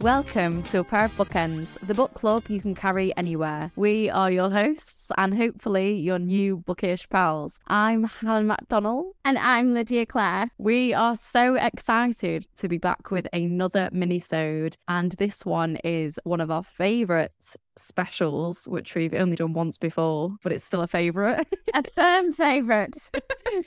Welcome to A Pair of Bookends, the book club you can carry anywhere. We are your hosts and hopefully your new bookish pals. I'm Helen MacDonald. And I'm Lydia Clare. We are so excited to be back with another mini-sode and this one is one of our favourite specials, which we've only done once before, but it's still a favourite. a firm favourite.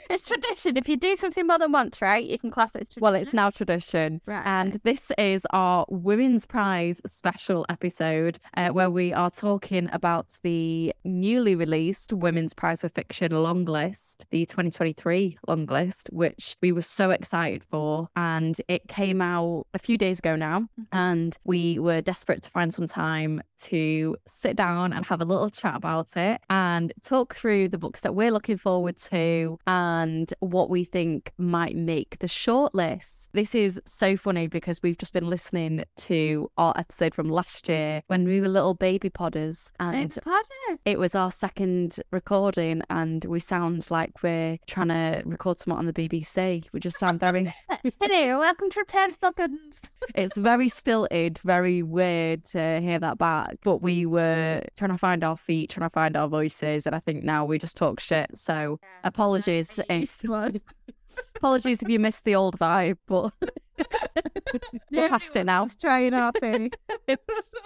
it's tradition. If you do something more than once, right, you can class it as tradition. Well, it's now tradition. Right. And this is our Women's Prize special episode uh, where we are talking about the newly released Women's Prize for Fiction long list, the 2023 long list, which we were so excited for. And it came out a few days ago now. Mm-hmm. And we were desperate to find some time to sit down and have a little chat about it and talk through the books that we're looking forward to and what we think might make the shortlist. This is so funny because we've just been listening to our episode from last year when we were little baby podders and it was our second recording and we sound like we're trying to record something on the BBC. We just sound very Hello, welcome to Ten Seconds. it's very stilted, very weird to hear that back. But we were mm. trying to find our feet, trying to find our voices, and I think now we just talk shit. So apologies, if, apologies if you missed the old vibe, but we're past it now. Let's try it out.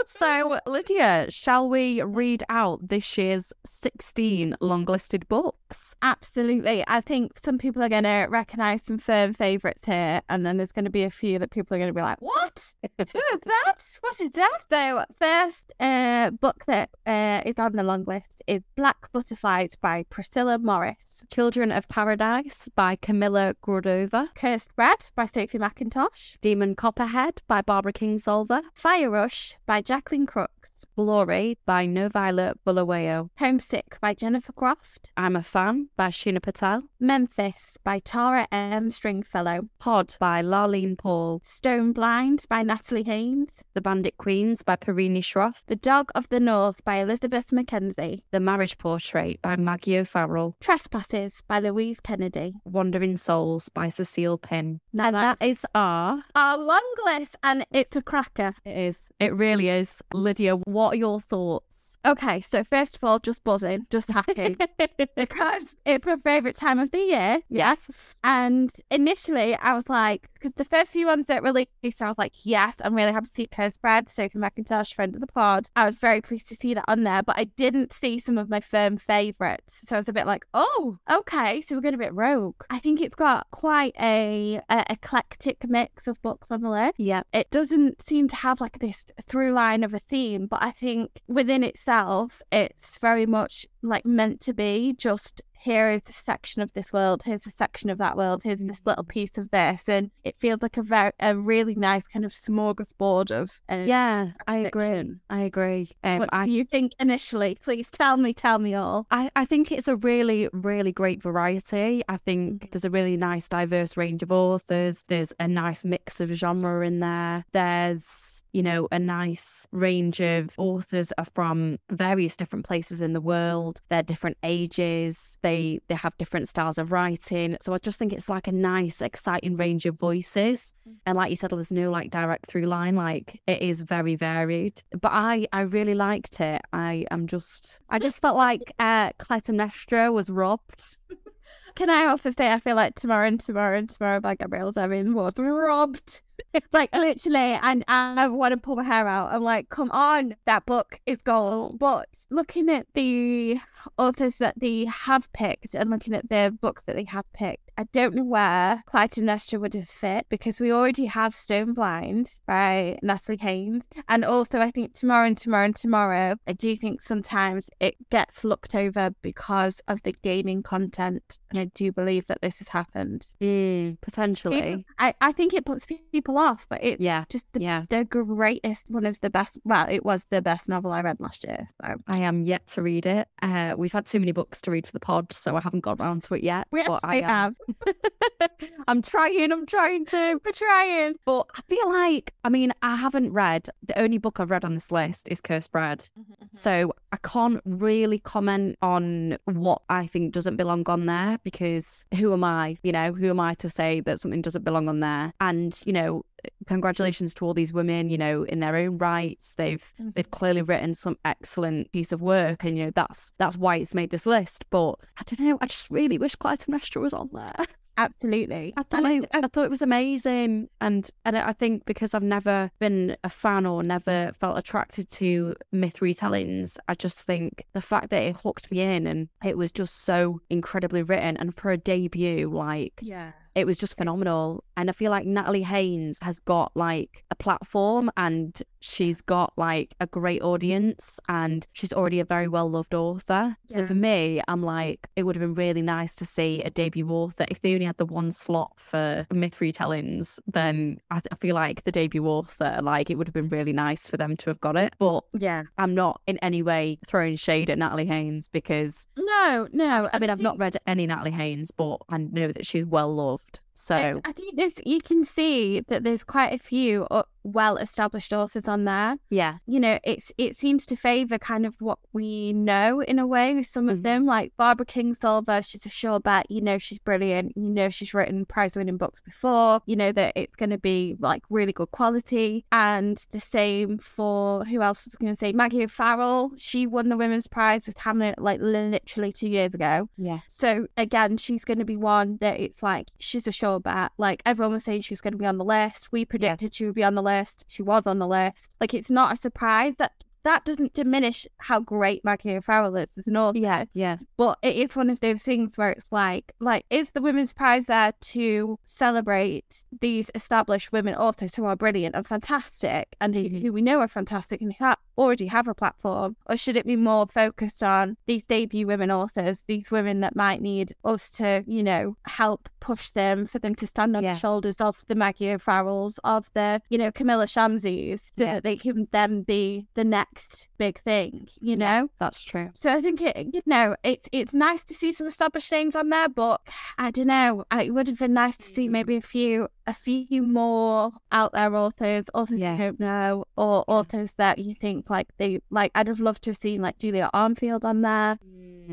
So Lydia, shall we read out this year's sixteen long-listed books? Absolutely. I think some people are going to recognise some firm favourites here, and then there's going to be a few that people are going to be like, What? Who is that? What is that? So, first uh, book that uh, is on the long list is Black Butterflies by Priscilla Morris. Children of Paradise by Camilla Grudova. Cursed Bread by Sophie Mackintosh. Demon Copperhead by Barbara Kingsolver. Fire Rush by Jacqueline Crooks. Glory by NoViolet Bulawayo. Homesick by Jennifer Croft. I'm a Fan by Sheena Patel. Memphis by Tara M. Stringfellow. Pod by Laline Paull. Stone Blind by Natalie Haynes. The Bandit Queens by Parini Shroff. The Dog of the North by Elizabeth McKenzie. The Marriage Portrait by Maggie O'Farrell. Trespasses by Louise Kennedy. Wandering Souls by Cecile Pin. Now And that is our. our long list, and it's a cracker. It is. It really is. Lydia, what are your thoughts? Okay, so first of all, just buzzing, just happy. because it's my favourite time of the year. Yes. And initially, I was like, because the first few ones that released, I was like, yes, I'm really happy to see Cursed Bread, Sophie Mackintosh, friend of the pod. I was very pleased to see that on there, but I didn't see some of my firm favourites. So I was a bit like, oh, okay, so we're going a bit rogue. I think it's got quite a, a eclectic mix of books on the list. Yeah. It doesn't seem to have like this through line of a theme, but I think within itself, it's very much like meant to be just here is a section of this world, here's a section of that world, here's this little piece of this, and it feels like a very a really nice kind of smorgasbord of uh, Yeah, I agree. I agree. Um, What I do you think initially? Please tell me, tell me all. I, I think it's a really, really great variety. I think Mhm. there's a really nice, diverse range of authors. There's a nice mix of genre in there. There's, you know, a nice range of authors are from various different places in the world. They're different ages. They they have different styles of writing. So I just think it's like a nice, exciting range of voices. And like you said, there's no like direct through line. Like it is very varied. But I I really liked it. I am just I just felt like uh Clytemnestra was robbed. Can I also say I feel like Tomorrow and Tomorrow and Tomorrow by Gabrielle Zevin was robbed. like literally, and I want to pull my hair out. I'm like, come on, that book is gold. But looking at the authors that they have picked and looking at the books that they have picked, I don't know where Clytemnestra would have fit because we already have Stone Blind by Natalie Haynes. And also, I think Tomorrow and Tomorrow and Tomorrow, I do think sometimes it gets looked over because of the gaming content. And I do believe that this has happened. Mm, potentially. People- I, I think it puts people off, but it's Yeah. just the, Yeah. the greatest, one of the best. Well, it was the best novel I read last year. So I am yet to read it. Uh, we've had too many books to read for the pod, so I haven't got around to it yet. but I am. have. I'm trying, I'm trying to. We're trying. But I feel like, I mean, I haven't read, the only book I've read on this list is Cursed Bread. Mm-hmm, mm-hmm. So I can't really comment on what I think doesn't belong on there because who am I? You know, who am I to say that something doesn't belong on there? And, you know, congratulations to all these women, you know, in their own rights. They've Mm-hmm. they've clearly written some excellent piece of work and you know that's that's why it's made this list. But I don't know, I just really wish Clytemnestra was on there. Absolutely. I thought, I- I thought it was amazing, and and I think because I've never been a fan or never felt attracted to myth retellings, I just think the fact that it hooked me in and it was just so incredibly written, and for a debut, like yeah. It was just phenomenal. And I feel like Natalie Haynes has got like a platform and she's got like a great audience and she's already a very well loved author. So for me, I'm like, it would have been really nice to see a debut author. If they only had the one slot for myth retellings, then I, I feel like the debut author, like it would have been really nice for them to have got it. But Yeah. I'm not in any way throwing shade at Natalie Haynes because No, no. I mean, I've not read any Natalie Haynes, but I know that she's well loved. So I, think there's you can see that there's quite a few uh, well-established authors on there. yeah, You know, it's it seems to favour kind of what we know in a way with some of Mhm. them. Like Barbara Kingsolver, she's a sure bet. You know, she's brilliant. You know, she's written prize-winning books before. You know that it's going to be like really good quality. And the same for who else is going to say Maggie O'Farrell. She won the Women's Prize with Hamnet like literally two years ago. yeah, So again, she's going to be one that it's like she's a sure bet. Like everyone was saying, she was going to be on the list. We predicted she would be on the list. She was on the list. Like it's not a surprise that that doesn't diminish how great Maggie O'Farrell is as an author. yeah, yeah, But it is one of those things where it's like, like, is the Women's Prize there to celebrate these established women authors who are brilliant and fantastic and who, Mhm. who we know are fantastic and who ha- already have a platform? Or should it be more focused on these debut women authors, these women that might need us to, you know, help push them for them to stand on Yeah. the shoulders of the Maggie O'Farrells, of the, you know, Kamila Shamsies, so Yeah. that they can then be the next big thing, you know? that's true. So I think it, you know, it's it's nice to see some established names on there, but I don't know. It would have been nice to see maybe a few a few more out there authors, authors Yeah. you don't know, or authors that you think like they like. I'd have loved to have seen like Julia Armfield on there.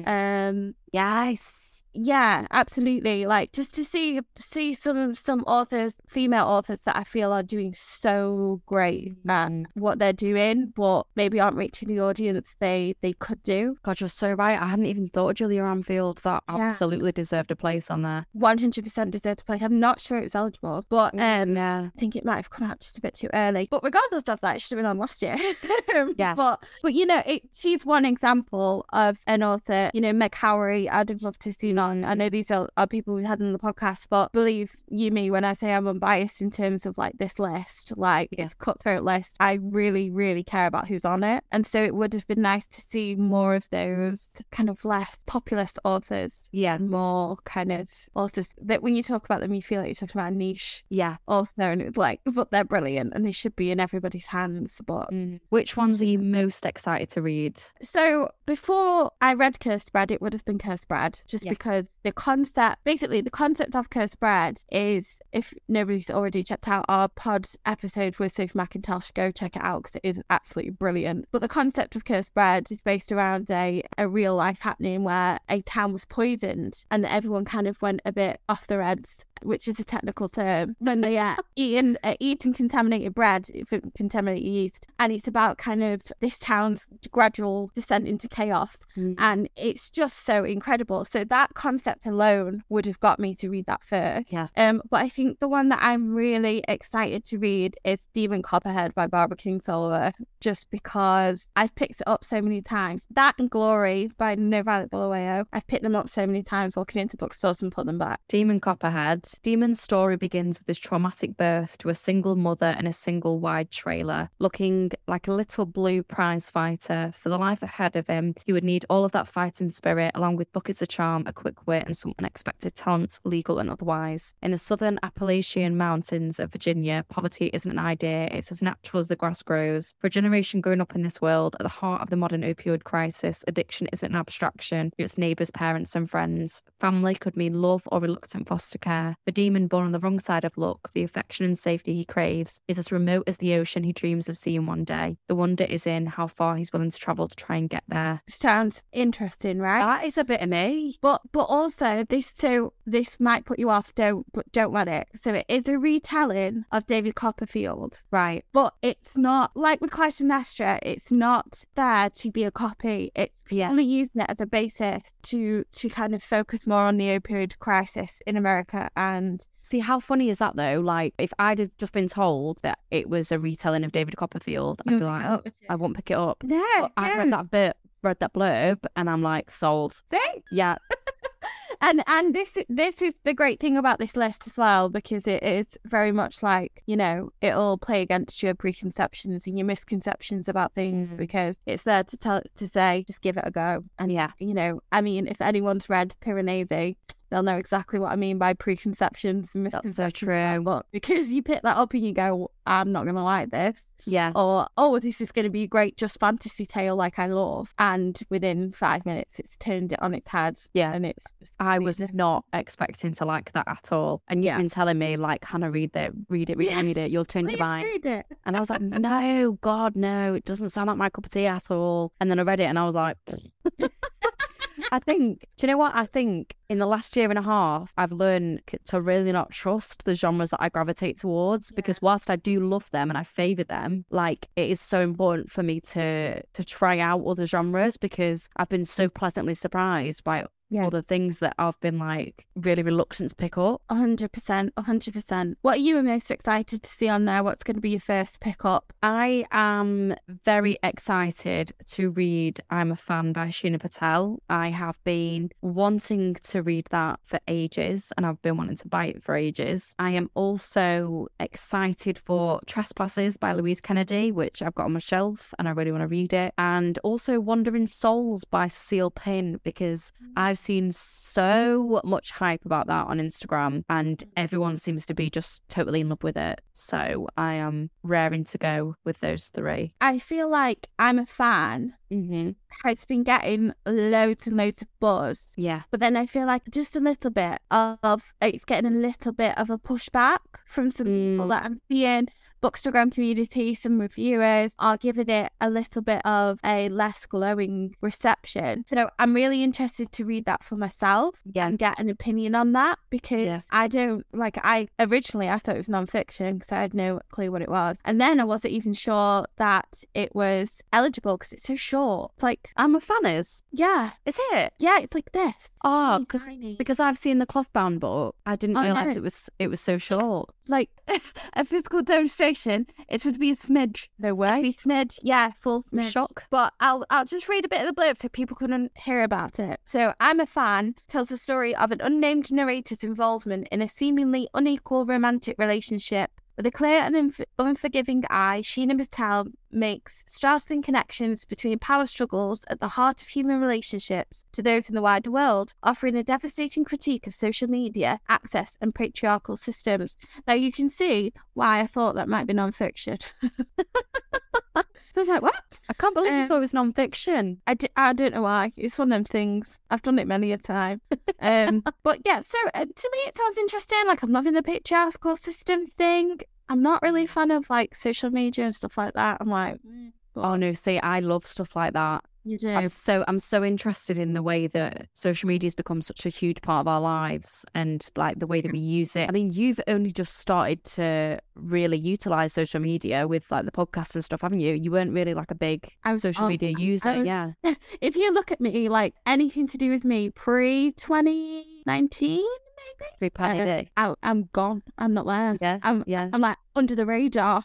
Um, Yes. yeah, absolutely. Like just to see see some some authors, female authors that I feel are doing so great at Mm. what they're doing, but maybe aren't reaching the audience they they could do. God, you're so right. I hadn't even thought of Julia Armfield. That Yeah. absolutely deserved a place on there. One hundred percent deserved to place. I'm not sure it's eligible, but um, yeah. I think it might have come out just a bit too early. But regardless of that, it should have been on last year. Yeah. But but you know, it, she's one example of an author. You know, Meg Howrey. I'd have loved to see on. I know these are, are people we've had on the podcast, but believe you me when I say I'm unbiased in terms of like this list, like Yeah. it's cutthroat list. I really really care about who's on it, and so it would have been nice to see more of those kind of less populist authors Yeah. more kind of authors that when you talk about them, you feel like you're talking about a niche Yeah. author, and it's like, but they're brilliant and they should be in everybody's hands. But Mm. Which ones are you most excited to read? so before I read Cursed Bread, it would have been Cursed Just Yes. because the concept, basically, the concept of Cursed Bread is if nobody's already checked out our pod episode with Sophie Mackintosh, go check it out because it is absolutely brilliant. But the concept of Cursed Bread is based around a, a real life happening where a town was poisoned and everyone kind of went a bit off their heads. Which is a technical term when they are eating, uh, eating contaminated bread, contaminated yeast, and it's about kind of this town's gradual descent into chaos Mm. and it's just so incredible. So that concept alone would have got me to read that first. Yeah. Um, but I think the one that I'm really excited to read is Demon Copperhead by Barbara Kingsolver, just because I've picked it up so many times. That and Glory by NoViolet Bulawayo, I've picked them up so many times, walking into bookstores and put them back. Demon Copperhead. Demon's story begins with his traumatic birth to a single mother in a single wide trailer. Looking like a little blue prize fighter, for the life ahead of him, he would need all of that fighting spirit, along with buckets of charm, a quick wit, and some unexpected talents, legal and otherwise. In the southern Appalachian mountains of Virginia, poverty isn't an idea, it's as natural as the grass grows. For a generation growing up in this world, at the heart of the modern opioid crisis, addiction isn't an abstraction, it's neighbours, parents, and friends. Family could mean love or reluctant foster care. The demon born on the wrong side of luck, the affection and safety he craves, is as remote as the ocean he dreams of seeing one day. Day. The wonder is in how far he's willing to travel to try and get there. Sounds interesting, right? That is a bit of me. But but also this so this might put you off. Don't but don't let it. So it is a retelling of David Copperfield, Right. but it's not like with Clytemnestra. It's not there to be a copy. It's Yeah. only using it as a basis to to kind of focus more on the opioid crisis in America and See, how funny is that though? Like, if I'd have just been told that it was a retelling of David Copperfield, I'd be like, I won't pick it up. no, But I read that bit, read that blurb, and I'm like, sold. See? Yeah. and and this this is the great thing about this list as well because it is very much like you know it'll play against your preconceptions and your misconceptions about things Mm. because it's there to tell to say just give it a go and Yeah. you know i mean if anyone's read piranesi they'll know exactly what i mean by preconceptions and That's so misconceptions true. book, because you pick that up and you go i'm not gonna like this Yeah. or oh this is going to be a great just fantasy tale like i love and within five minutes it's turned it on its head Yeah. and it's just I was not expecting to like that at all. And you've Yeah. been telling me, like, Hannah, read it, read it, read Yeah. it, read it. You'll change Please your mind. read it. And I was like, no, God, no, it doesn't sound like my cup of tea at all. And then I read it and I was like, I think, do you know what? I think in the last year and a half, I've learned to really not trust the genres that I gravitate towards because whilst I do love them and I favour them, like it is so important for me to to try out other genres because I've been so pleasantly surprised by Yeah. the things that I've been like really reluctant to pick up. Hundred percent, a hundred percent. What are you most excited to see on there? What's going to be your first pickup? I am very mm. excited to read I'm a Fan by Sheena Patel. I have been wanting to read that for ages and I've been wanting to buy it for ages. I am also excited for Trespasses by Louise Kennedy, which I've got on my shelf and I really want to read it. And also Wandering Souls by Cecile Pin because mm. I've seen so much hype about that on Instagram and everyone seems to be just totally in love with it. So I am raring to go with those three. I feel like I'm a fan. Mm-hmm. Has been getting loads and loads of buzz, Yeah. but then I feel like just a little bit of it's getting a little bit of a pushback from some people Mm. that I'm seeing. Bookstagram community, some reviewers are giving it a little bit of a less glowing reception. So I'm really interested to read that for myself Yeah. and get an opinion on that because Yes. I don't like I originally I thought it was nonfiction because I had no clue what it was, and then I wasn't even sure that it was eligible because it's so short. It's like I'm a fan is. yeah, Is it? yeah, it's like this. It's Oh, really 'cause- tiny. Because I've seen the cloth bound book. I didn't Oh, realise no. it was it was so short. like a physical demonstration, it would be a smidge. No It'd way. be smidge, yeah, full smidge. shocked. But I'll I'll just read a bit of the blurb so people can hear about it. So I'm a fan tells the story of an unnamed narrator's involvement in a seemingly unequal romantic relationship. With a clear and unf- unforgiving eye, Sheena Patel makes startling connections between power struggles at the heart of human relationships to those in the wider world, offering a devastating critique of social media, access, and patriarchal systems. Now you can see why I thought that might be non-fiction. I was like, what? I can't believe you Um, thought it was non-fiction. I, d- I don't know why. It's one of them things. I've done it many a time. Um, but yeah, so uh, to me, it sounds interesting. Like, I'm loving the patriarchal system thing. I'm not really a fan of like social media and stuff like that. I'm like, mm, Oh no, see, I love stuff like that. You do. I'm so I'm so interested in the way that social media has become such a huge part of our lives and like the way that we use it. I mean, you've only just started to really utilize social media with like the podcast and stuff, haven't you? You weren't really like a big was social media user, was- yeah. If you look at me, like anything to do with me pre 2019, Three pound a day. Uh, I, I'm gone. I'm not there. Yeah, I'm yeah. I'm like under the radar.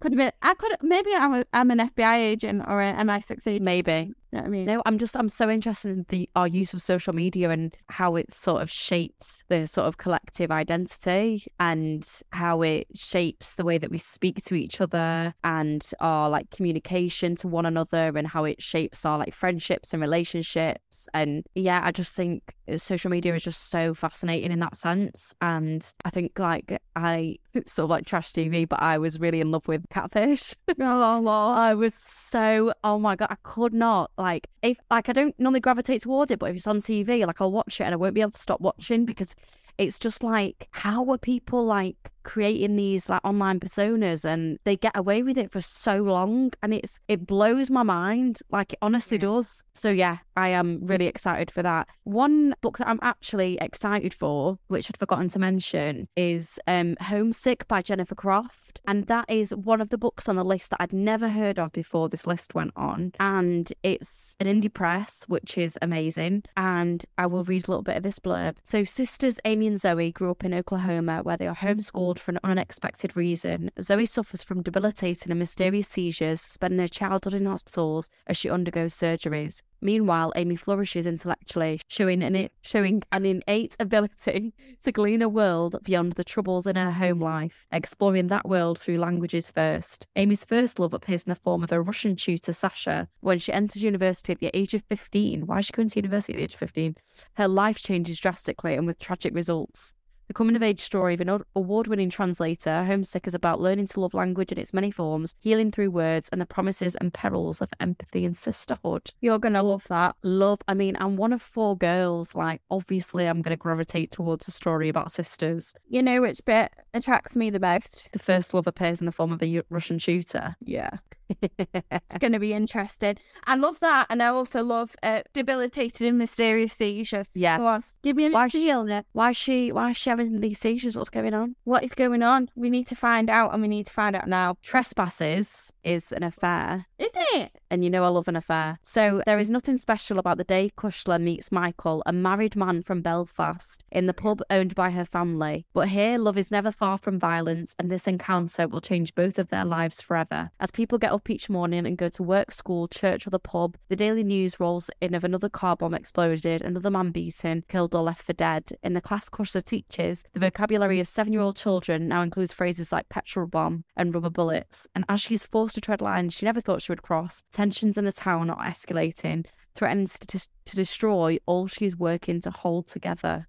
could have been. I could. Maybe I'm. A, I'm an FBI agent or an MI6 agent. Maybe. You know what I mean? No, I'm just I'm so interested in the our use of social media and how it sort of shapes the sort of collective identity and how it shapes the way that we speak to each other and our like communication to one another and how it shapes our like friendships and relationships and yeah, I just think social media is just so fascinating in that sense and I think like I sort of like trash TV but I was really in love with Catfish. Oh, I was so oh my god, I could not like if like I don't normally gravitate towards it, but if it's on TV, like I'll watch it and I won't be able to stop watching because it's just like, how were people like creating these like online personas and they get away with it for so long and it's it blows my mind like it honestly Yeah. does. So yeah i am really mm-hmm. excited for that. One book that i'm actually excited for which i'd forgotten to mention is um homesick by jennifer croft and that is one of the books on the list that i'd never heard of before this list went on and it's an indie press which is amazing and i will read a little bit of this blurb. So sisters amy and zoe grew up in oklahoma where they are mm-hmm. homeschooled for an unexpected reason. Zoe suffers from debilitating and mysterious seizures, spending her childhood in hospitals as she undergoes surgeries. Meanwhile, Amy flourishes intellectually, showing an, showing an innate ability to glean a world beyond the troubles in her home life, exploring that world through languages first. Amy's first love appears in the form of her Russian tutor, Sasha. When she enters university at the age of 15, why is she going to university at the age of 15? Her life changes drastically and with tragic results. The coming of age story of an award winning translator, Homesick is about learning to love language in its many forms, healing through words, and the promises and perils of empathy and sisterhood. You're gonna love that. Love, I mean, I'm one of four girls. Like, obviously, I'm going to gravitate towards a story about sisters. You know which bit attracts me the most? The first love appears in the form of a Russian tutor. Yeah. It's going to be interesting. I love that. And I also love uh, debilitated and mysterious seizures. yes. Give me a Why bit sh- Why is she? Why is she having these seizures? What's going on? What is going on? We need to find out and we need to find out now. Trespasses is an affair. Is it? and you know I love an affair. So there is nothing special about the day Cushla meets Michael, a married man from Belfast, in the pub owned by her family. But here, love is never far from violence, and this encounter will change both of their lives forever. As people get up each morning and go to work, school, church, or the pub, the daily news rolls in of another car bomb exploded, another man beaten, killed, or left for dead. In the class Cushla teaches, the vocabulary of seven year old children now includes phrases like petrol bomb and rubber bullets. And as she is forced to tread lines she never thought she would cross, tensions in the town are escalating, threatening to, to destroy all she is working to hold together.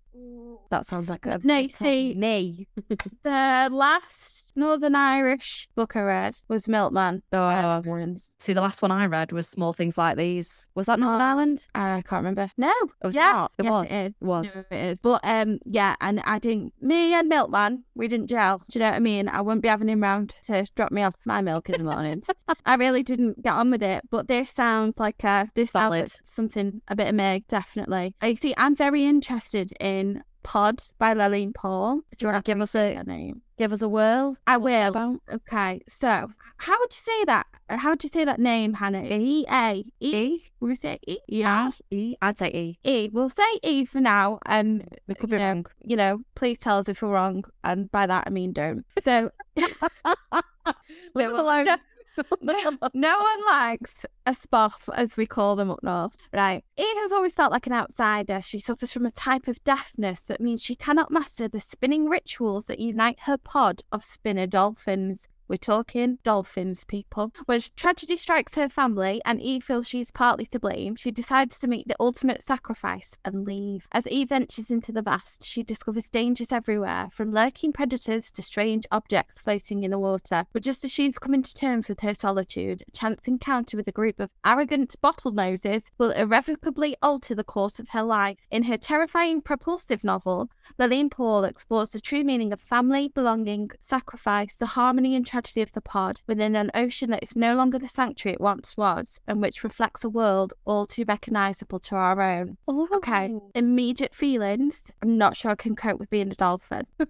That sounds like a No, see- me. The last Northern Irish book I read was Milkman. Oh, Uh, see, the last one I read was Small Things Like These. Was that Northern Oh. Ireland? I can't remember. No. It was yeah. not. It yes, was. It is. It was. No, it is. But um, yeah, and I didn't. Me and Milkman, we didn't gel. Do you know what I mean? I wouldn't be having him round to drop me off my milk in the mornings. I really didn't get on with it. But this sounds like uh this sounds like something a bit of Meg, definitely. I see. I'm very interested in Pod by Laline Paull. Do you want to Give us a her name? give us a whirl. I What's will. Okay, so how would you say that? Uh, how would you say that name, Hannah? E A E. E. We say E. Yeah. Ah. E. I'd say E. E. We'll say E for now, and We could be you know, wrong. you know, please tell us if we're wrong, and by that I mean don't. So Leave us alone. no, one likes a spoff, as we call them up north, right? E has always felt like an outsider. She suffers from a type of deafness that means she cannot master the spinning rituals that unite her pod of spinner dolphins. We're talking dolphins, people. When tragedy strikes her family and Eve feels she's partly to blame, she decides to make the ultimate sacrifice and leave. As Eve ventures into the vast, she discovers dangers everywhere, from lurking predators to strange objects floating in the water. But just as she's coming to terms with her solitude, a chance encounter with a group of arrogant bottlenoses will irrevocably alter the course of her life. In her terrifying propulsive novel, Laline Paull explores the true meaning of family, belonging, sacrifice, the harmony and tragedy of the pod within an ocean that is no longer the sanctuary it once was, and which reflects a world all too recognisable to our own. Okay, immediate feelings. I'm not sure I can cope with being a dolphin.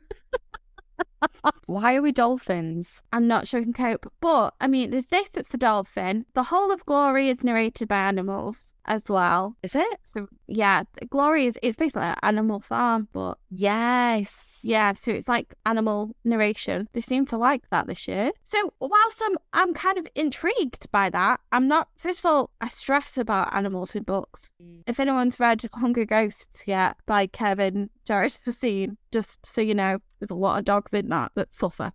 Why are we dolphins? I'm not sure I can cope. But I mean, there's this that's a dolphin. The whole of Glory is narrated by animals as well. Is it? So yeah, Glory is it's basically an animal farm, but Yes. yeah, so it's like animal narration. They seem to like that this year. So whilst I'm I'm kind of intrigued by that, I'm not. First of all, I stress about animals in books. Mm. If anyone's read Hungry Ghosts yet by Kevin Jarrett the scene, just so you know, there's a lot of dogs in that that suffer.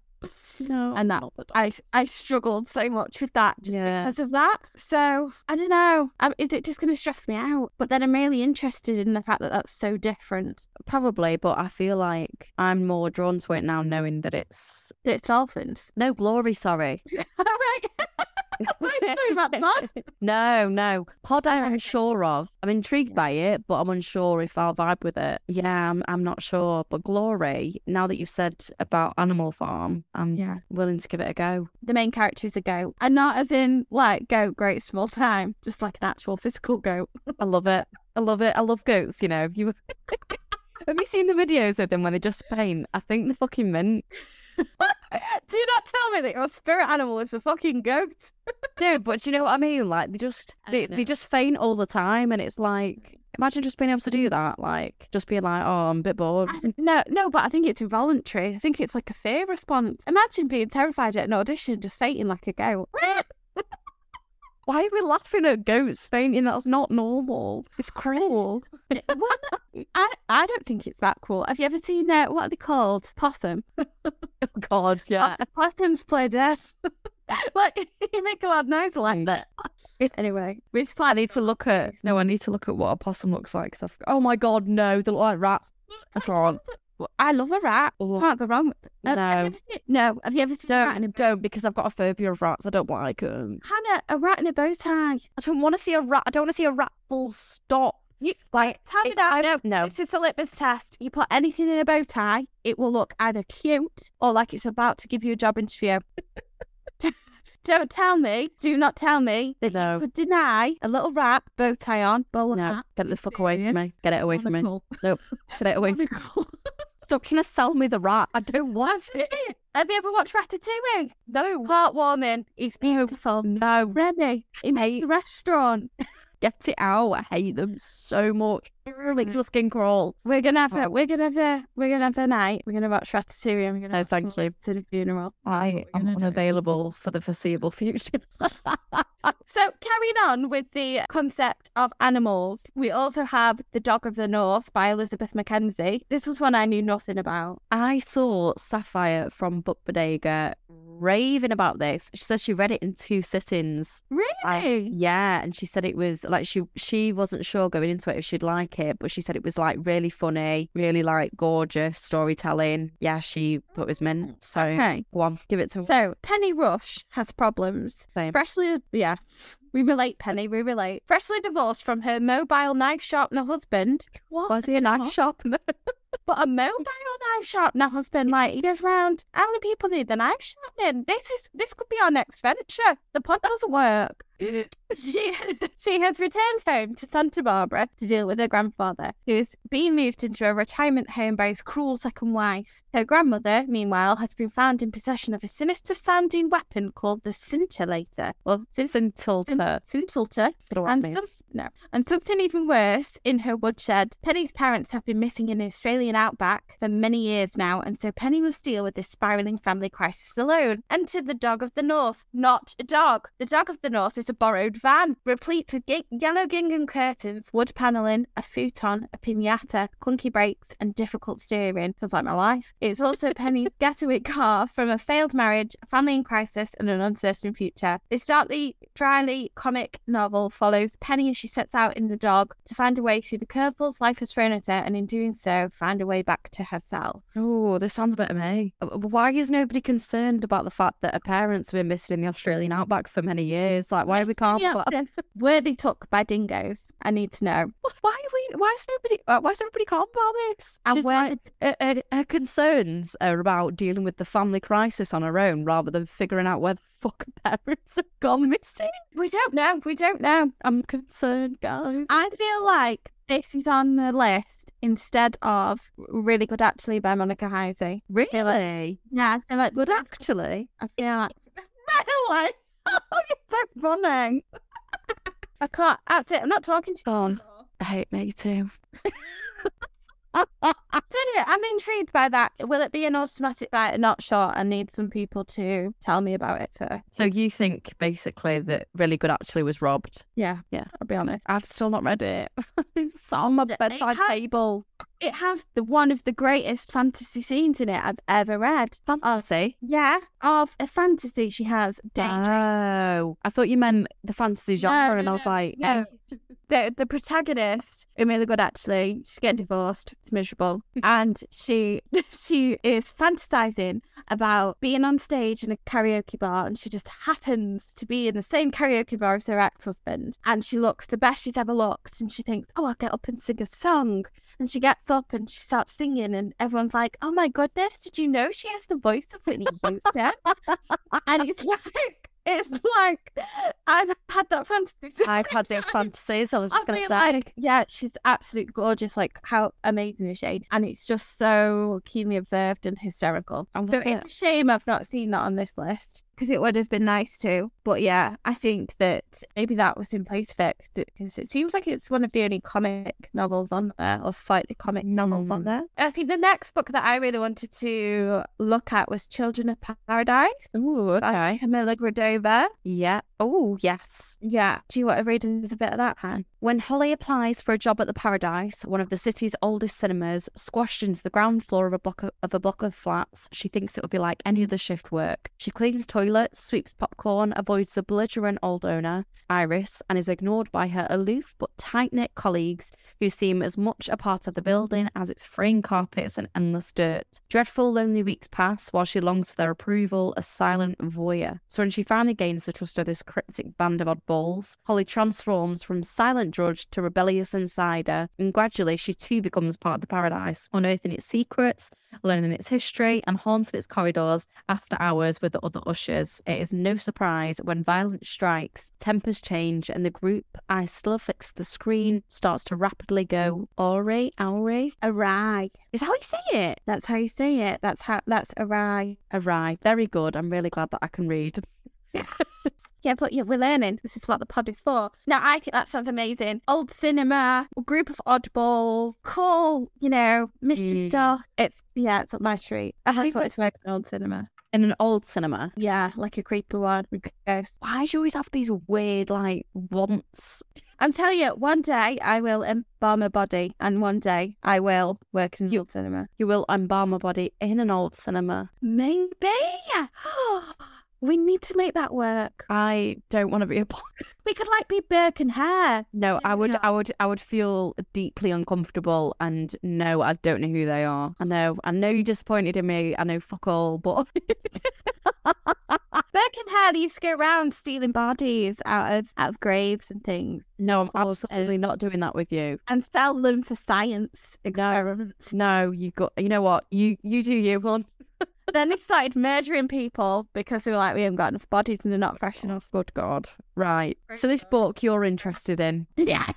No. And that- I I struggled so much with that just Yeah. because of that. So I don't know. Um, is it just going to stress me out? But then I'm really interested in the fact that that's so different. Probably, but I feel like I'm more drawn to it now, knowing that it's it's dolphins. no glory. Sorry. All right. Sorry about that. No, no. Pod I'm unsure of. I'm intrigued by it, but I'm unsure if I'll vibe with it. Yeah, I'm, I'm not sure. But Glory, now that you've said about Animal Farm, I'm Yeah. willing to give it a go. The main character is a goat. And not as in like goat, great small time, just like an actual physical goat. I love it. I love it. I love goats, you know. You Have you seen the videos of them when they just paint? I think they're fucking mint. Do not tell me that your spirit animal is a fucking goat. No, but do you know what I mean? Like they just they, know. they just faint all the time and it's like imagine just being able to do that. Like just being like, Oh, I'm a bit bored. I- No, no, but I think it's involuntary. I think it's like a fear response. Imagine being terrified at an audition, just fainting like a goat. Why are we laughing at goats fainting? That's not normal. It's cruel. I, I don't think it's that cool. Have you ever seen uh, what are they called? Possum. Oh God, yeah. Uh, possums play dead. like a loud noise like that. anyway, we've I need to look at no. I need to look at what a possum looks like. 'cause I've, oh my God, no! They look like rats. I can't. I love a rat. Oh, Can't go wrong. with- Uh, have no. seen- no. Have you ever seen a rat in a Don't, don't because I've got a phobia of rats. I don't like them. Hannah? A rat in a bow tie. I don't want to see a rat. I don't want to see a rat. Full stop. You Like tell me that. I- no, no. This is a litmus test. You put anything in a bow tie, it will look either cute or like it's about to give you a job interview. Don't tell me, do not tell me that No. you could deny a little rat, bow tie on, bowler No, hat. get the fuck away from me. Get it away from me. Nope. Get it away from me. Stop trying to sell me the rat. I don't want it. Have you ever watched Ratatouille? No. Heartwarming. It's beautiful. No. Remy, it makes a restaurant. Get it out. I hate them so much. Makes my skin crawl. We're gonna have Oh. a we're gonna have a we're gonna have a night. We're gonna watch Ratatouille and we're gonna No, thank you. to the funeral. I am gonna do. unavailable for the foreseeable future. So carrying on with the concept of animals, we also have The Dog of the North by Elizabeth Mackenzie. This was one I knew nothing about. I saw Sapphire from Book Bodega raving about this. She says she read it in two sittings. Really? I- yeah, and she said it was like she she wasn't sure going into it if she'd like it, but she said it was like really funny, really like gorgeous storytelling. Yeah, she thought it was mint. Mm, so Okay. go on, give it to her. So Penny Rush has problems. Same. Freshly, yeah, we relate, Penny. We relate. Freshly divorced from her mobile knife sharpener husband. What? Was he a knife sharpener? But a mobile knife sharpener husband, like he goes round. How many people need the knife sharpening? This is this could be our next venture. The pod doesn't work. She she has returned home to Santa Barbara to deal with her grandfather, who is being moved into a retirement home by his cruel second wife. Her grandmother, meanwhile, has been found in possession of a sinister-sounding weapon called the scintillator, or scintillator, what and some, no, and something even worse in her woodshed. Penny's parents have been missing in the Australian outback for many years now, and so Penny must deal with this spiraling family crisis alone. Enter the dog of the north, not a dog. The dog of the north is a borrowed van, replete with yellow gingham curtains, wood panelling, a futon, a pinata, clunky brakes, and difficult steering. Sounds like my life. It's also Penny's getaway car from a failed marriage, a family in crisis, and an uncertain future. This darkly, dryly comic novel follows Penny as she sets out in the dog to find a way through the curveballs life has thrown at her, and in doing so, find a way back to herself. Oh, this sounds a bit of me. Why is nobody concerned about the fact that her parents have been missing in the Australian outback for many years? Like, why are we calm? Yeah, about- were they took by dingoes? I need to know. Why are we? Why is nobody? uh, Why is everybody calm about this? And She's where like, her, her, her concerns are about dealing with the family crisis on her own, rather than figuring out where the fuck her parents have gone missing. We don't know. We don't know. I'm concerned, guys. I feel like this is on the list instead of Really Good Actually by Monica Heisey. really? Yeah, I feel like Good, actually. I feel like really. Oh, you're so funny. I can't. That's it. I'm not talking to you. Go on. I hate me too. Anyway, I'm intrigued by that. Will it be an automatic bite? Not sure. I need some people to tell me about it first. So you think basically that really good actually was robbed? Yeah, Yeah. I'll be honest. I've still not read it. it's on my bedside has- table. it has the one of the greatest fantasy scenes in it I've ever read. Fantasy. Yeah, of a fantasy she has. Oh, I thought you meant the fantasy genre, No, and no, I was like, no. Oh. the the protagonist is really good actually. She's getting divorced. It's miserable, and she she is fantasizing about being on stage in a karaoke bar, and she just happens to be in the same karaoke bar as her ex husband, and she looks the best she's ever looked, and she thinks, oh, I'll get up and sing a song, and she gets up and she starts singing, and everyone's like, oh my goodness, did you know she has the voice of Whitney Houston? and it's like. It's like I've had that fantasy. I've had those fantasies. I was just gonna feel say. like, yeah, she's absolutely gorgeous. Like, how amazing is she? And it's just so keenly observed and hysterical. I love So it. it's a shame I've not seen that on this list because it would have been nice to. But yeah, I think that maybe that was in place it because it seems like it's one of the only comic novels on there or slightly comic novels on Mm. there. I think the next book that I really wanted to look at was Children of Paradise Ooh, by okay. Camilla Grudova. Yeah. Oh, yes. Yeah. Do you want to read a bit of that, Han? When Holly applies for a job at the Paradise, one of the city's oldest cinemas, squashed into the ground floor of a block of, of a block of flats, she thinks it would be like any other shift work. She cleans toilets, sweeps popcorn, avoids the belligerent old owner, Iris, and is ignored by her aloof but tight knit colleagues who seem as much a part of the building as its fraying carpets and endless dirt. Dreadful, lonely weeks pass while she longs for their approval, a silent voyeur. So when she finally gains the trust of this cryptic band of oddballs, Holly transforms from silent drudge to rebellious insider, and gradually she too becomes part of the paradise, unearthing its secrets, learning its history, and haunting its corridors after hours with the other ushers. It is no surprise when violence strikes, tempers change, and the group, eyes still fixed the screen, starts to rapidly go awry, awry. Awry. Is how you say it? That's how you say it. That's how. That's awry. Awry. Very good. I'm really glad that I can read. Yeah, but yeah, we're learning. This is what the pod is for. Now, I think that sounds amazing. Old cinema, a group of oddballs, cool, you know, mystery Mm. stuff. It's yeah, it's up my street. I just wanted to work in old cinema. In an old cinema. Yeah, like a creepy one with ghosts. Why do you always have these weird, like, wants? I'm telling you, one day I will embalm a body, and one day I will work in an You- old cinema. You will embalm a body in an old cinema. Maybe. we need to make that work. I don't want to be a. We could like be Burke and Hare. No, I would, I would, I would feel deeply uncomfortable, and no, I don't know who they are. I know, I know you're disappointed in me. I know, fuck all, but Burke and Hare used to go around stealing bodies out of out of graves and things no, I'm absolutely uh, not doing that with you. and sell them for science experiments. No, you got, you know what? You, you do you, one. Then they started murdering people because they were like, we haven't got enough bodies and they're not fresh enough. Good God. Right. So this book you're interested in. Yeah.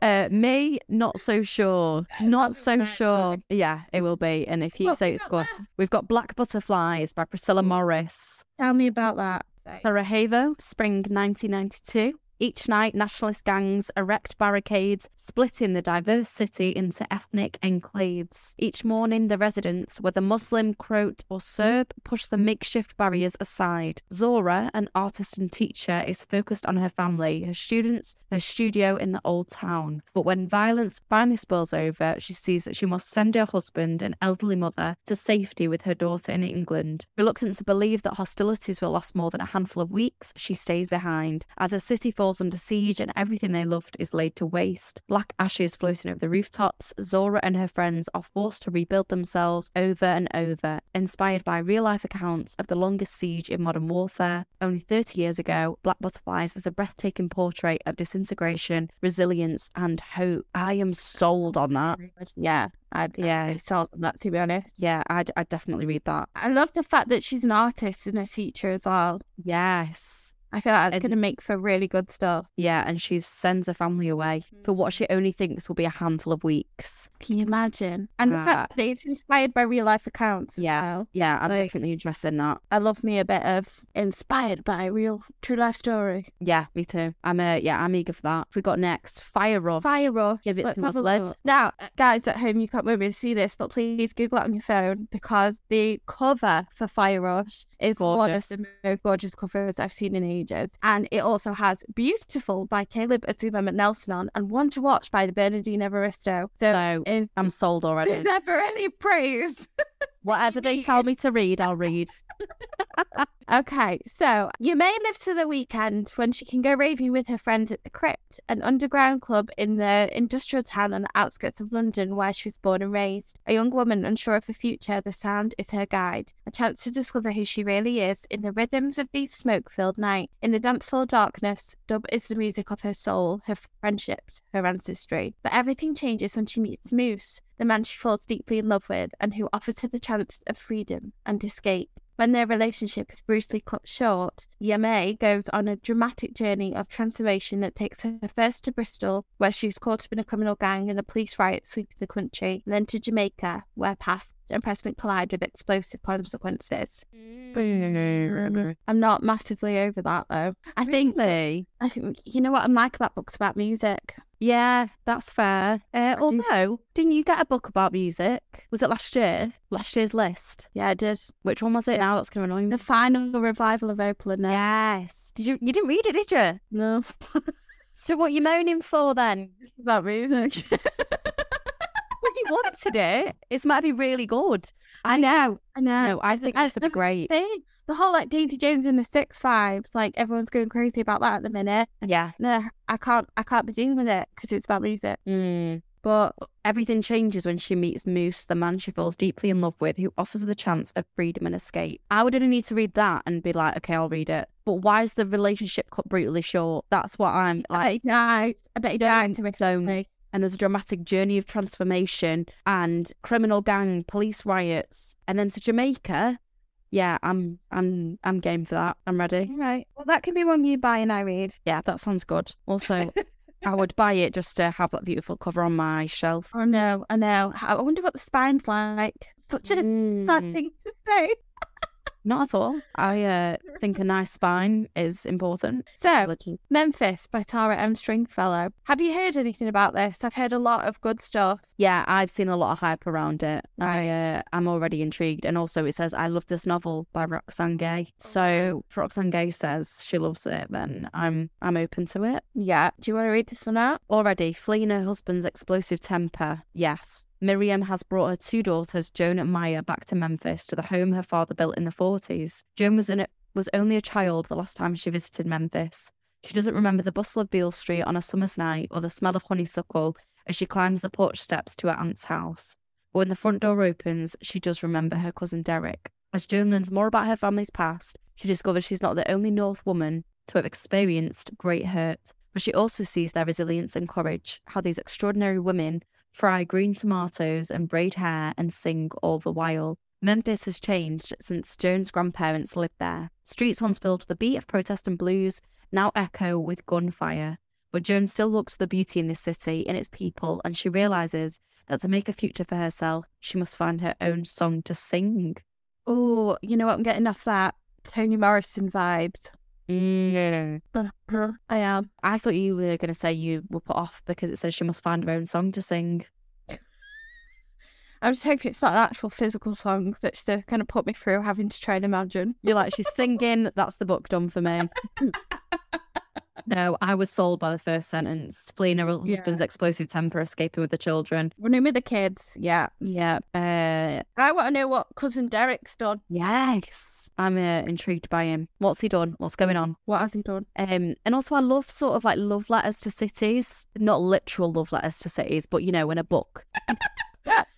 Uh, me, not so sure. Not so sure. Yeah, it will be. And if you What say it's good, we've got Black Butterflies by Priscilla Morris. Tell me about that. Sarajevo, spring 1992. Each night, nationalist gangs erect barricades, splitting the diverse city into ethnic enclaves. Each morning, the residents, whether Muslim, Croat, or Serb, push the makeshift barriers aside. Zora, an artist and teacher, is focused on her family, her students, her studio in the old town. But when violence finally spills over, she sees that she must send her husband and elderly mother to safety with her daughter in England. Reluctant to believe that hostilities will last more than a handful of weeks, she stays behind. As the city falls under siege and everything they loved is laid to waste, black ashes floating over the rooftops, Zora and her friends are forced to rebuild themselves over and over, inspired by real life accounts of the longest siege in modern warfare. Only 30 years ago, Black Butterflies is a breathtaking portrait of disintegration, resilience, and hope. I am sold on that. Yeah. I'd, Yeah. Sold that, to be honest. Yeah, I'd, I'd definitely read that. I love the fact that she's an artist and a teacher as well. Yes. I feel like that's And- going to make for really good stuff. Yeah, and she sends her family away for what she only thinks will be a handful of weeks. Can you imagine? And the fact that it's inspired by real life accounts. as Yeah. well. Yeah, I'm Like- definitely interested in that. I love me a bit of inspired by a real true life story. Yeah, me too. I'm uh, yeah, I'm eager for that. We got next Fire Rush. Fire Rush. Give it some a lead. Now, uh, guys at home, you can't maybe see this, but please Google it on your phone because the cover for Fire Rush is one of the most gorgeous covers I've seen in And it also has Beautiful by Caleb Azumah McNelson on and One to Watch by the Bernardine Evaristo. So, So if I'm sold already. there's ever any praise. Whatever they tell me to read, I'll read. Okay, so you may live to the weekend when she can go raving with her friends at the Crypt, an underground club in the industrial town on the outskirts of London where she was born and raised. A young woman unsure of her future, the sound is her guide. A chance to discover who she really is in the rhythms of these smoke filled nights. In the dance floor darkness, dub is the music of her soul, her friendships, her ancestry. But everything changes when she meets Moose, the man she falls deeply in love with and who offers her the chance of freedom and escape. When their relationship is brutally cut short, Yamaye goes on a dramatic journey of transformation that takes her first to Bristol, where she's caught up in a criminal gang and the police riot sweeping the country, then to Jamaica, where past and present collide with explosive consequences. I'm not massively over that though. I think, I think you know what I like about books about music. Yeah, that's fair. Uh, although, didn't you get a book about music? Was it last year? Last year's list. Yeah, I did. Which one was it now? That's going to annoy me. The final revival of Opal and Nev. Did you? You didn't read it, did you? No, So what you moaning for then? about music. Well, you wanted it. It might be really good. I know, I know. No, I think I- would be great. thing. The whole like Daisy Jones and the Six vibes, like everyone's going crazy about that at the minute. Yeah. No, I can't, I can't be dealing with it because it's about music. Mm. But Everything changes when she meets Moose, the man she falls deeply in love with, who offers her the chance of freedom and escape. I would only need to read that and be like, okay, I'll read it. But why is the relationship cut brutally short? That's what I'm like. I bet dies. Don't, horrifically. and there's a dramatic journey of transformation and criminal gang, police riots, and then to Jamaica. Yeah, I'm, I'm, I'm game for that. I'm ready. Right. Well, that can be one you buy and I read. Yeah, that sounds good. Also, I would buy it just to have that beautiful cover on my shelf. Oh no, I know. I wonder what the spine's like. Such a sad Mm. thing to say. Not at all. I uh, think a nice spine is important. So, Memphis by Tara M. Stringfellow. Have you heard anything about this? I've heard a lot of good stuff. Yeah, I've seen a lot of hype around it. I uh, I'm already intrigued, and also it says I love this novel by Roxane Gay. So if Roxane Gay says she loves it, then I'm I'm open to it. Yeah. Do you want to read this one out? Already fleeing her husband's explosive temper. Yes. Miriam has brought her two daughters, Joan and Maya, back to Memphis to the home her father built in the 40s. Joan was in it was only a child the last time she visited Memphis. She doesn't remember the bustle of Beale Street on a summer's night or the smell of honeysuckle as she climbs the porch steps to her aunt's house. But when the front door opens, she does remember her cousin Derek. As Joan learns more about her family's past, she discovers she's not the only North woman to have experienced great hurt, but she also sees their resilience and courage, how these extraordinary women fry green tomatoes and braid hair and sing all the while. Memphis has changed since Joan's grandparents lived there. Streets once filled with the beat of protest and blues now echo with gunfire. But Joan still looks for the beauty in this city, in its people, and she realizes that to make a future for herself, she must find her own song to sing. Oh, you know what? I'm getting off that Toni Morrison vibes. Mm. I am. I thought you were going to say you were put off because it says she must find her own song to sing. I'm just hoping it's not an actual physical song that's to kind of put me through having to try and imagine. You're like, she's singing, that's the book done for me. no, I was sold by the first sentence. Fleeing her Yeah. husband's explosive temper, escaping with the children. Running with the kids. Yeah. Yeah. Uh, I want to know what cousin Derek's done. yes. I'm uh, intrigued by him. What's he done? What's going on? What has he done? Um, and also, I love sort of like love letters to cities. Not literal love letters to cities, but you know, in a book.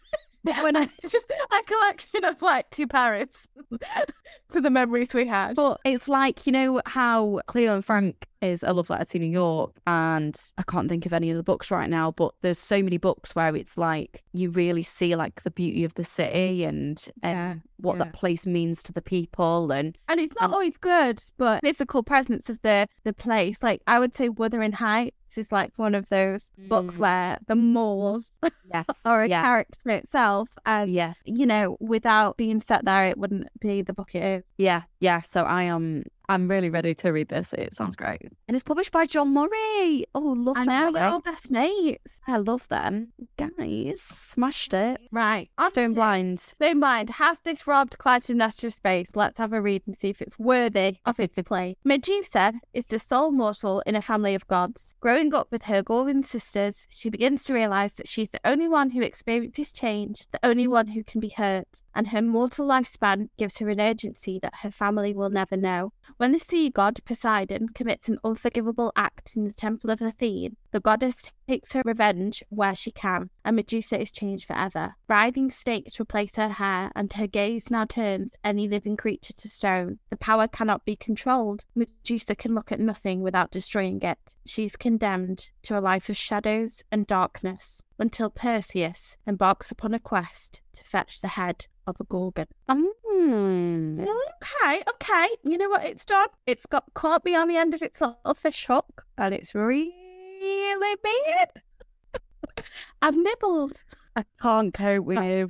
when I, It's just a collection of like two parrots for the memories we had. But it's like, you know, how Cleo and Frank is a love letter to New York, and I can't think of any of the books right now, but there's so many books where it's like you really see like the beauty of the city and, and Yeah, what yeah. that place means to the people. And And it's not always good, but it's the physical presence of the the place. Like I would say, Wuthering Heights is like one of those books Mm. where the moors yes, are a yeah, character itself, and yeah, you know, without being set there, it wouldn't be the book it is. yeah, yeah, so I am I'm really ready to read this. It sounds great. And it's published by John Murray. Oh, love I that know, best mates. I love them. Guys, smashed it. Right. Stone blind. Stone Blind, has this robbed Clytemnestra space? Let's have a read and see if it's worthy of its play. Medusa is the sole mortal in a family of gods. Growing up with her Gorgon sisters, she begins to realise that she's the only one who experiences change, the only mm. one who can be hurt, and her mortal lifespan gives her an urgency that her family will never know. When the sea god Poseidon commits an unforgivable act in the temple of Athene, the goddess takes her revenge where she can, and Medusa is changed forever. Writhing snakes replace her hair, and her gaze now turns any living creature to stone. The power cannot be controlled. Medusa can look at nothing without destroying it. She is condemned to a life of shadows and darkness until Perseus embarks upon a quest to fetch the head of a Gorgon. Mm. Okay, okay. You know what it's done? It's got caught me on the end of its little fish hook, and it's really big. I've nibbled. I can't cope with you.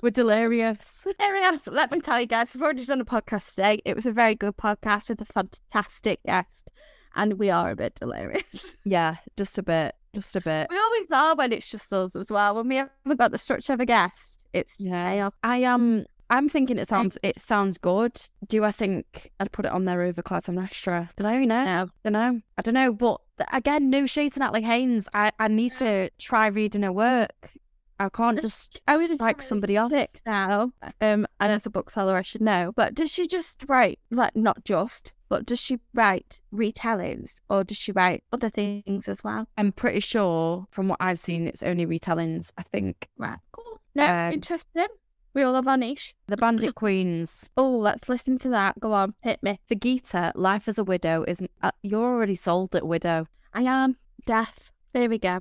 We're delirious. Anyways, let me tell you guys, we've already done a podcast today. It was a very good podcast with a fantastic guest, and we are a bit delirious. Yeah, just a bit. Just a bit. We always are when it's just us as well. When we haven't got the structure of a guest, it's Yeah. I um I'm thinking it sounds it sounds good. Do I think I'd put it on there over Clytemnestra? Don't know, you know? no. Don't know. I don't know. But again, no shades to Natalie Haynes. I, I need to try reading her work. I can't just I was like somebody else. Thick now. Um, and as a bookseller, I should know. But does she just write like not just, but does she write retellings or does she write other things as well? I'm pretty sure from what I've seen it's only retellings. I think Right. Cool. No, Um, interesting. We all love our niche. the Bandit Queens, Oh, let's listen to that. Go on, hit me. the Gita, Life as a Widow is uh, you're already sold at Widow. I am death. There we go.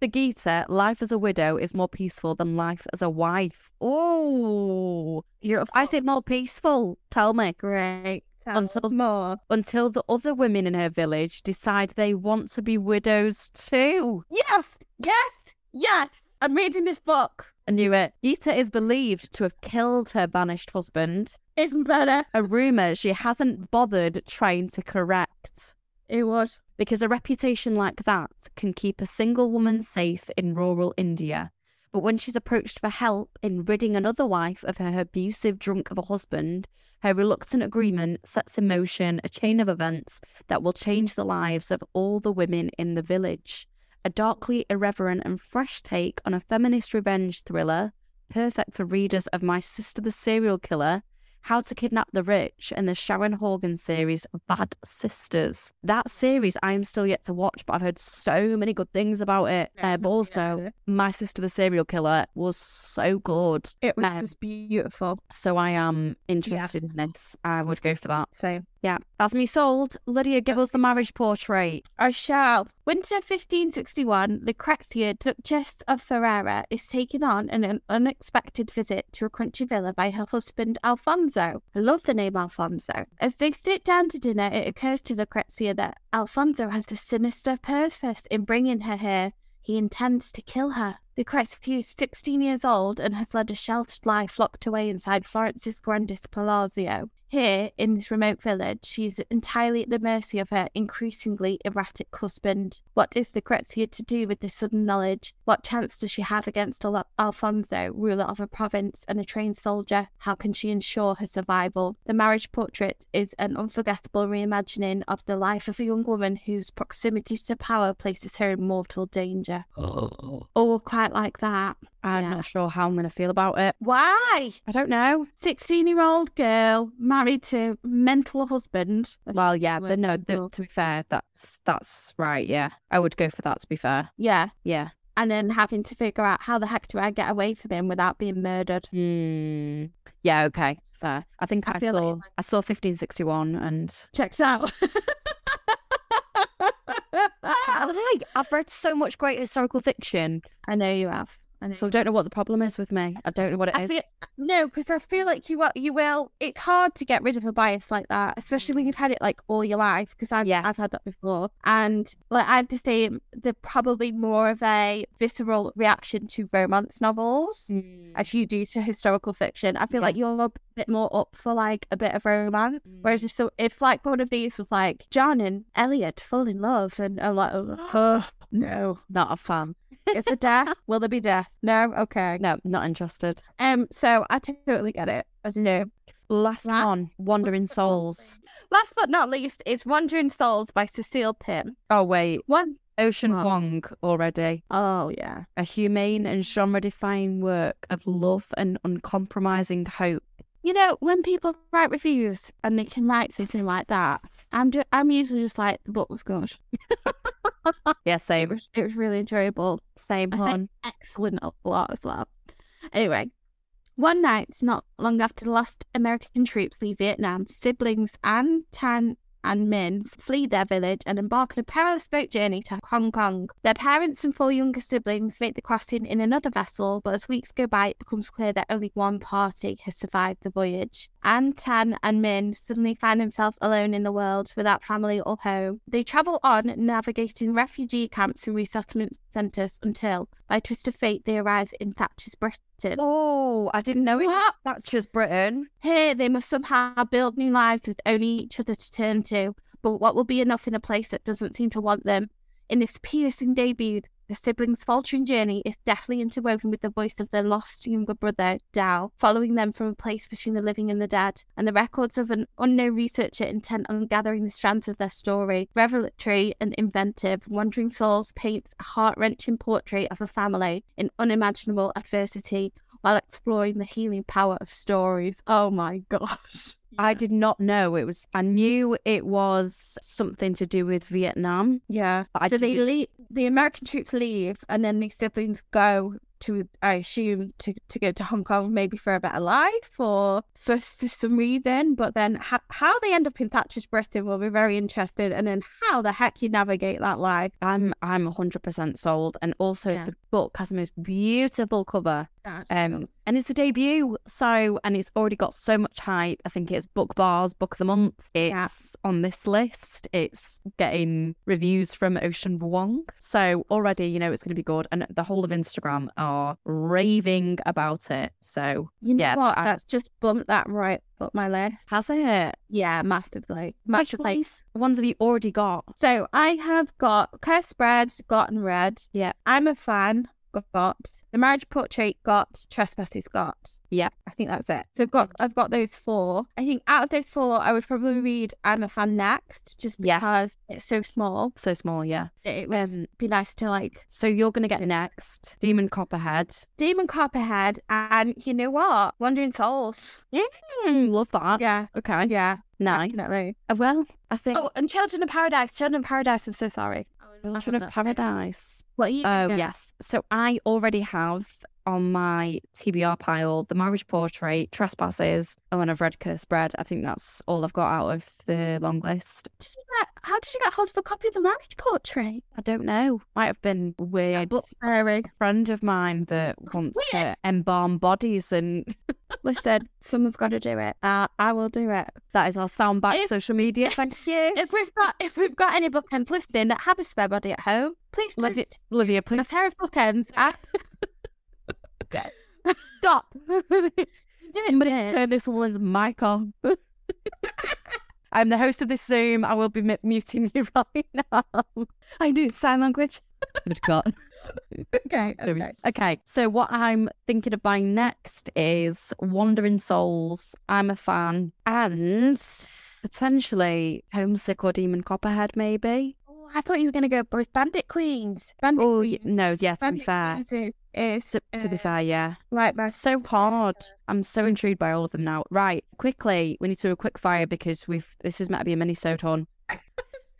The Gita, Life as a Widow is more peaceful than life as a wife. Oh, You're. I say more peaceful. Tell me. great. Until- more. Until the other women in her village decide they want to be widows too. Yes, yes, yes. I'm reading this book. I knew it. Gita is believed to have killed her banished husband. Even better. A rumour she hasn't bothered trying to correct. It was. Because a reputation like that can keep a single woman safe in rural India. But when she's approached for help in ridding another wife of her abusive drunk of a husband, her reluctant mm-hmm. agreement sets in motion a chain of events that will change the lives of all the women in the village. A darkly irreverent and fresh take on a feminist revenge thriller, perfect for readers of My Sister the Serial Killer, How to Kidnap the Rich, and the Sharon Horgan series Bad Sisters. That series I am still yet to watch, but I've heard so many good things about it. Uh, but also, My Sister the Serial Killer was so good. It was Um, just beautiful. So I am interested in this. I would go for that. So Yeah, that's me sold. Lydia, give us the marriage portrait. I shall. Winter 1561, Lucrezia, Duchess of Ferrara, is taken on an, unexpected visit to a country villa by her husband Alfonso. I love the name Alfonso. As they sit down to dinner, it occurs to Lucrezia that Alfonso has a sinister purpose in bringing her here. He intends to kill her. Lucrezia is 16 years old and has led a sheltered life locked away inside Florence's grandest palazzo. Here, in this remote village, she is entirely at the mercy of her increasingly erratic husband. What is Lucrezia to do with this sudden knowledge? What chance does she have against Al- Alfonso, ruler of a province and a trained soldier? How can she ensure her survival? The marriage portrait is an unforgettable reimagining of the life of a young woman whose proximity to power places her in mortal danger. Oh, quite like that. I'm Yeah. not sure how I'm going to feel about it. Why? I don't know. 16 year old girl married to mental husband. Well, yeah, but no. th- to be fair, that's that's right. Yeah, I would go for that. To be fair, Yeah. yeah. And then having to figure out how the heck do I get away from him without being murdered. Hmm. Yeah. Okay. Fair. I think I I, feel like saw I saw 1561 and Checks out. I, I've read so much great historical fiction. I know you have. I. So I don't know what the problem is with me. I don't know what it I is. feel, no, because I feel like you will. You will. It's hard to get rid of a bias like that, especially when you've had it like all your life. Because I've Yeah. I've had that before, and like I have to say, they're probably more of a visceral reaction to romance novels Mm. as you do to historical fiction. I feel Yeah. like you're a bit more up for like a bit of romance. Whereas if so, if like one of these was like John and Elliot fall in love, and I'm like, oh, no, Not a fan. Is there death? Will there be death? No, okay. No, not interested. Um, so I totally get it. I know. Last Last- one, Wandering Souls. Last but not least, is Wandering Souls by Cecile Pin. Oh wait, One. Ocean Wow. Vuong already. Oh yeah. A humane and genre-defining work of love and uncompromising hope. You know, when people write reviews and they can write something like that, I'm ju- I'm usually just like the book was good. Yeah, It same, was it was really enjoyable. same I one. excellent a lot as well. Anyway, one night, not long after the last American troops leave Vietnam, siblings Anne, Tan, and Min flee their village and embark on a perilous boat journey to Hong Kong. Their parents and four younger siblings make the crossing in another vessel, but as weeks go by, it becomes clear that only one party has survived the voyage. Anne, Tan, and Min suddenly find themselves alone in the world without family or home. They travel on, navigating refugee camps and resettlement centres until, by twist of fate, they arrive in Thatcher's Britain. Oh, I didn't know it. What? Thatcher's Britain. Here, they must somehow build new lives with only each other to turn to. But what will be enough in a place that doesn't seem to want them? In this piercing debut, the siblings' faltering journey is deftly interwoven with the voice of their lost younger brother, Dao, following them from a place between the living and the dead, and the records of an unknown researcher intent on gathering the strands of their story. Revelatory and inventive, Wandering Souls paints a heart wrenching portrait of a family in unimaginable adversity while exploring the healing power of stories. Oh my gosh. I did not know it was. I knew it was something to do with Vietnam. Yeah. But I so they leave, the American troops leave, and then the siblings go to, I assume, to, to go to Hong Kong, maybe for a better life or for, for some reason. But then ha- how they end up in Thatcher's Britain will be very interesting, and then how the heck you navigate that life. I'm I'm 100% sold, and also Yeah. the book has the most beautiful cover. Um, and it's a debut, so and it's already got so much hype. I think it's Book Bar's Book of the Month. It's Yeah. on this list. It's getting reviews from Ocean Vuong, so already you know it's going to be good. And the whole of Instagram are raving about it. So you know yeah, what? I- That's just bumped that right up my list. has it? Yeah, massively. Which Massively. ones? Ones have you already got? So I have got Cursed Bread, Gotten Red. Yeah. I'm a fan, got. The Marriage Portrait, got. Trespasses, got. Yeah. I think that's it. So I've got I've got those four. I think out of those four, I would probably read I'm a fan next, just Yeah. because it's so small. So small, yeah. It would Um, be nice to like so you're to get next Demon Copperhead. Demon Copperhead and you know what? Wandering Souls. Mm, love that. Yeah. Okay. Yeah. Nice. Definitely. Uh, Well, I think Oh, and Children of Paradise. Children of Paradise. I'm so sorry. Children of Paradise. What you? Oh, yeah. yes. So I already have on my TBR pile the marriage portrait, trespasses, oh, and I've read Cursed Bread. I think that's all I've got out of the long list. Did you get, how did you get hold of a copy of the Marriage Portrait? I don't know. Might have been weird. Fairy. A friend of mine that wants Weird. to embalm bodies, and Listen, someone's got to do it. Uh, I will do it. that is our soundbite If- social media. Thank you. If we've got if we've got any bookends listening that have a spare body at home, please Let post it, Olivia, a please pair of bookends at stop. Somebody turn this woman's mic off. I'm the host of this Zoom. I will be m- muting you right now. I do sign language. Good God. Okay, okay. Okay, so what I'm thinking of buying next is Wandering Souls. I'm a fan. And potentially Homesick or Demon Copperhead, maybe. Oh, I thought you were gonna go with Bandit Queens. Bandit Oh, y- Queens. no, yeah, to be fair. Queens is, is To, to be uh, fair, yeah. like my So hard. I'm so intrigued by all of them now. Right, quickly, we need to do a quick fire because we've this is meant to be a mini on.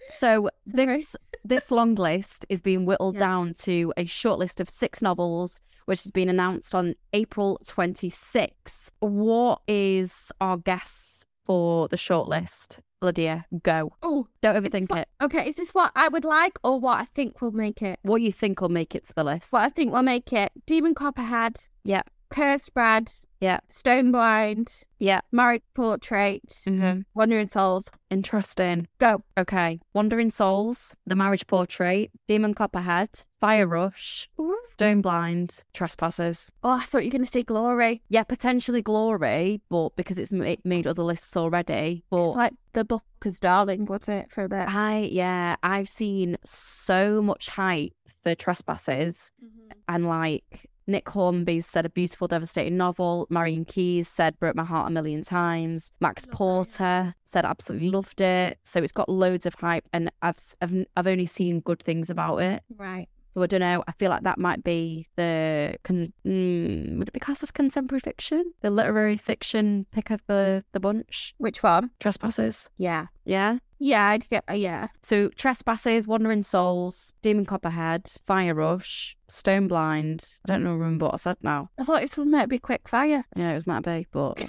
So this this long list is being whittled Yeah. down to a short list of six novels, which has been announced on April 26th. What is our guess for the short list? Lydia, go. Oh, Don't overthink it. okay. Is this what I would like or what I think will make it? What you think will make it to the list? What I think will make it? Demon Copperhead. Yeah. Cursed Bread. Yeah. Stone Blind. Yeah. Married Portrait. Mhm. Wandering Souls. Interesting. Go. Okay. Wandering Souls, The Marriage Portrait, Demon Copperhead, Fire Rush, Stone Blind, Trespassers. Oh, I thought you were going to say Glory. Yeah, potentially Glory, but because it's ma- made other lists already. But Like the Booker's Darling, was it, for a bit? I, yeah, I've seen so much hype for Trespassers, mm-hmm. and like Nick Hornby said, a beautiful, devastating novel. Marian Keyes said, broke my heart a million times. Max Love. Porter said, absolutely loved it. So it's got loads of hype, and I've I've, I've only seen good things about it. Right. So I don't know. I feel like that might be the con- mm, would it be classed as contemporary fiction, the literary fiction pick of the the bunch. Which one? Trespassers. Yeah. Yeah. Yeah, I'd get, uh, yeah. So Trespassers, Wandering Souls, Demon Copperhead, Fire Rush, Stone Blind. I don't know remember what I said now. I thought one might be quick fire. Yeah, it was might be, but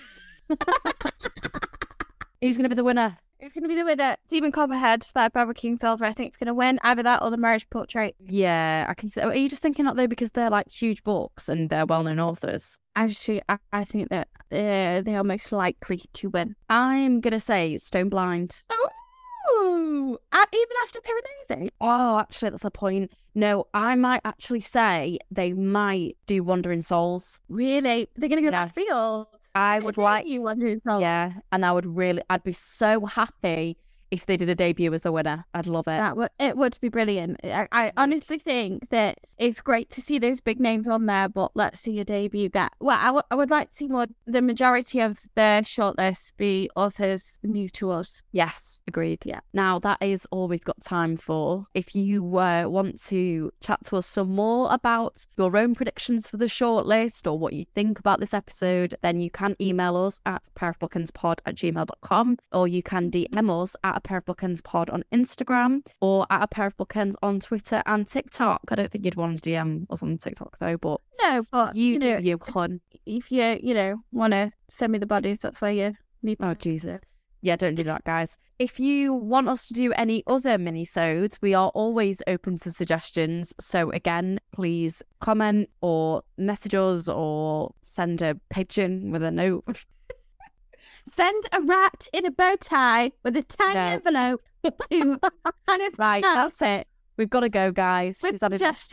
who's gonna be the winner? It's going to be the winner. Demon Copperhead by Barbara Kingsolver. I think it's going to win either that or the Marriage Portrait. Yeah, I can see. Are you just thinking that though because they're like huge books and they're well-known authors? Actually, I, I think that uh, they are most likely to win. I'm gonna say Stone Blind. Oh, even after Piranesi. Oh, actually, that's a point. No, I might actually say they might do Wandering Souls. Really? They're going to go Yeah. that field? I would like, you yeah, and I would really, I'd be so happy if they did a debut as the winner. I'd love it. That would it would be brilliant. I, I honestly think that it's great to see those big names on there, but let's see a debut get. Well, I would- I would like to see more. The majority of the shortlist be authors new to us. Yes, agreed. Yeah. Now that is all we've got time for. If you uh, want to chat to us some more about your own predictions for the shortlist or what you think about this episode, then you can email us at pairofbookendspod at gmail.com or you can DM us at a pair of bookends pod on Instagram or at a pair of bookends on Twitter and TikTok. I don't think you'd want to DM us on TikTok though, but No, but you, you, do know, you, hun. if you you know want to send me the bodies, that's where you need. Oh Jesus. Yeah, don't do that, guys. If you want us to do any other mini-sodes, we are always open to suggestions. So again, please comment or message us or send a pigeon with a note. Send a rat in a bow tie with a tiny No. envelope to kind of Right, that's it. We've got to go, guys. with She's had enough.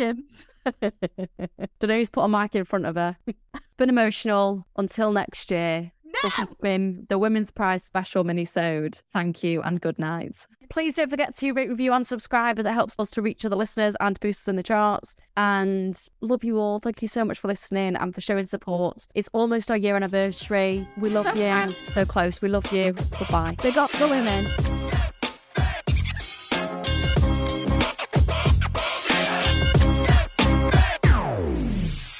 Don't know who's put a mic in front of her. It's been emotional. Until next year. This has been the Women's Prize special mini-sode. Thank you and good night. Please don't forget to rate, review, and subscribe as it helps us to reach other listeners and boost us in the charts. And love you all. Thank you so much for listening and for showing support. It's almost our year anniversary. We love you. So close. We love you. Goodbye. Big up the women.